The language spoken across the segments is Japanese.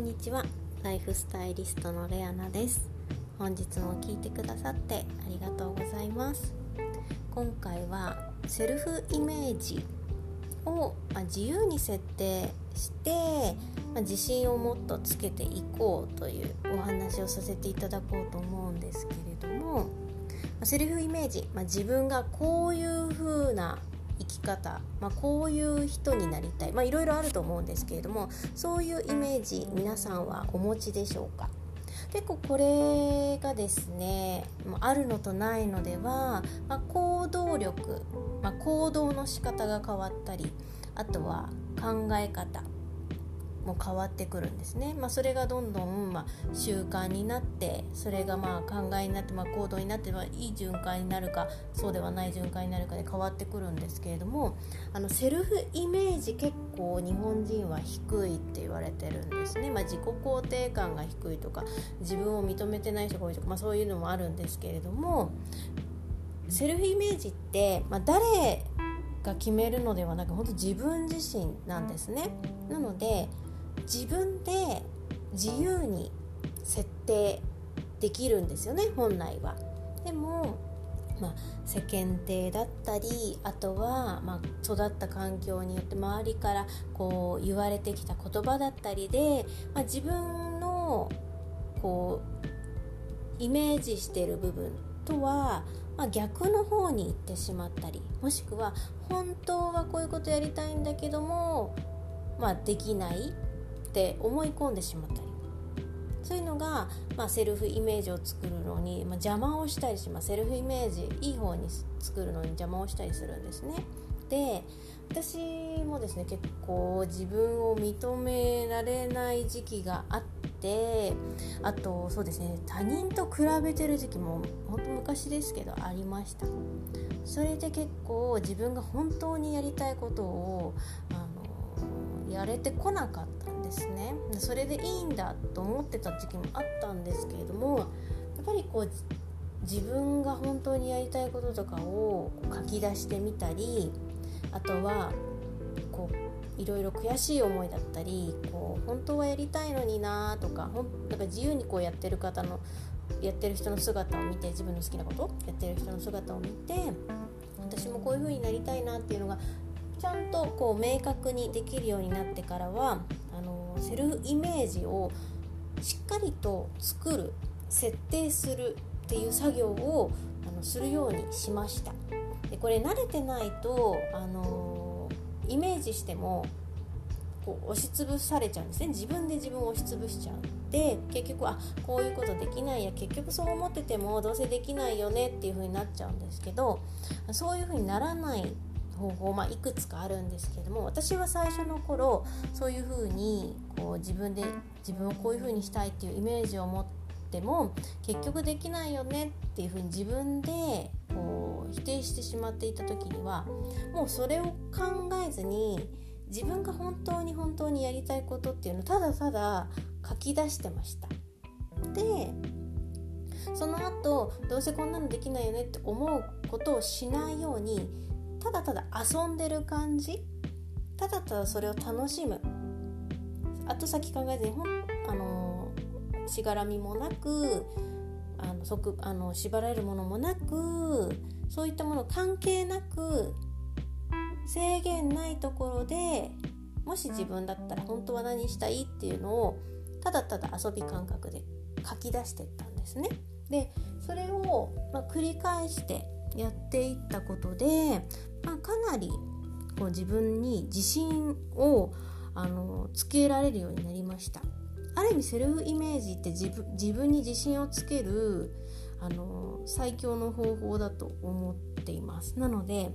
んにちは。ライフスタイリストのレアナです。本日も聞いてくださってありがとうございます。今回はセルフイメージを、ま自由に設定して、ま自信をもっとつけていこうというお話をさせていただこうと思うんですけれどもセルフイメージ、まあ、自分がこういう風な生き方、まあ、こういう人になりたい、ま、いろいろあると思うんですけれどもそういうイメージ皆さんはお持ちでしょうか？結構これがですねあるのとないのでは、まあ、行動力、まあ、行動の仕方が変わったりあとは考え方。も変わってくるんですね、まあ、それがどんどん、まあ、習慣になってそれがまあ考えになって、まあ、行動になって、まあ、いい循環になるかそうではない循環になるかで変わってくるんですけれどもあのセルフイメージ結構日本人は低いって言われてるんですね、まあ、自己肯定感が低いとか自分を認めてない人が多いとか、まあ、そういうのもあるんですけれどもセルフイメージって、まあ、誰が決めるのではなく本当自分自身なんですね。なので自分で自由に設定できるんですよね本来は。でも、まあ、世間体だったりあとは、まあ、育った環境によって周りからこう言われてきた言葉だったりで、まあ、自分のこうイメージしてる部分とは、まあ、逆の方に行ってしまったりもしくは本当はこういうことやりたいんだけども、まあ、できないって思い込んでしまったり。そういうのが、まあ、セルフイメージを作るのに、まあ、邪魔をしたりします。セルフイメージいい方に作るのに邪魔をしたりするんですね。で私もですね結構自分を認められない時期があってあとそうですね他人と比べてる時期も本当昔ですけどありました。それで結構自分が本当にやりたいことをあのやれてこなかった。ですね。それでいいんだと思ってた時期もあったんですけれどもやっぱりこう自分が本当にやりたいこととかを書き出してみたりあとはこういろいろ悔しい思いだったりこう本当はやりたいのになとかほんなんか自由にこうやってる方のやってる人の姿を見て自分の好きなことやってる人の姿を見て私もこういう風になりたいなっていうのがちゃんとこう明確にできるようになってからはあのセルフイメージをしっかりと作る設定するっていう作業をあのするようにしました。でこれ慣れてないとあのイメージしてもこう押しつぶされちゃうんですね。自分で自分を押しつぶしちゃうで結局あこういうことできないや。結局そう思っててもどうせできないよねっていう風になっちゃうんですけどそういう風にならない方法、まあ、いくつかあるんですけども私は最初の頃そういうふうにこう自分で自分をこういうふうにしたいっていうイメージを持っても結局できないよねっていうふうに自分でこう否定してしまっていた時にはもうそれを考えずに自分が本当に本当にやりたいことっていうのをただただ書き出してました。でその後どうせこんなのできないよねって思うことをしないようにただただ遊んでる感じ？ただただそれを楽しむ後先考えずにほんあのしがらみもなくあの即あの縛られるものもなくそういったもの関係なく制限ないところでもし自分だったら本当は何したいっていうのをただただ遊び感覚で書き出していったんですね。でそれを、ま、繰り返してやっていったことで、まあ、かなりこう自分に自信をあのつけられるようになりました。ある意味セルフイメージって自分自分に自信をつけるあの最強の方法だと思っています。なので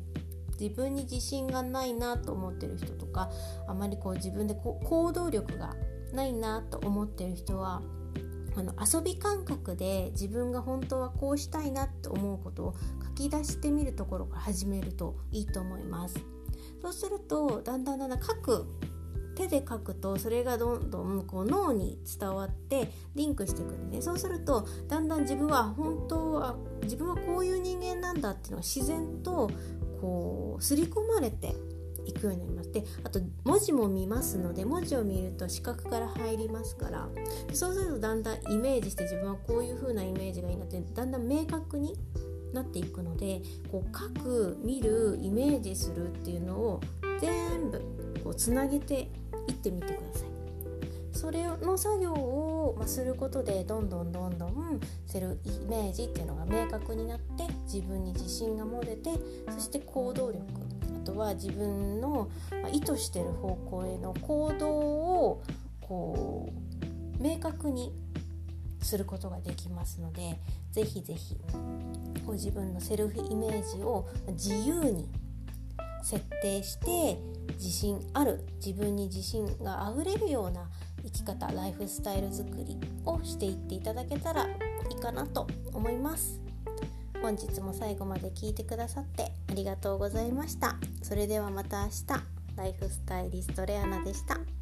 自分に自信がないなと思ってる人とかあまりこう自分でこう行動力がないなと思ってる人はあの遊び感覚で自分が本当はこうしたいなって思うことを書き出してみるところから始めるといいと思います。そうするとだんだんだんだん書く手で書くとそれがどんどんこう脳に伝わってリンクしてくるね。そうするとだんだん自分は本当は自分はこういう人間なんだっていうのが自然とこう刷り込まれていくようになりますであと文字も見ますので文字を見ると視覚から入りますからそうするとだんだんイメージして自分はこういう風なイメージがいいなってだんだん明確になっていくのでこう書く見るイメージするっていうのを全部こうつなげていってみてください。それの作業を、ますることでどんどんどんどんセルイメージっていうのが明確になって自分に自信が持ててそして行動力とは自分の意図してる方向への行動をこう明確にすることができますのでぜひぜひご自分のセルフイメージを自由に設定して自信ある自分に自信があふれるような生き方ライフスタイル作りをしていっていただけたらいいかなと思います。本日も最後まで聞いてくださってありがとうございましたそれではまた明日ライフスタイリストレアナでした。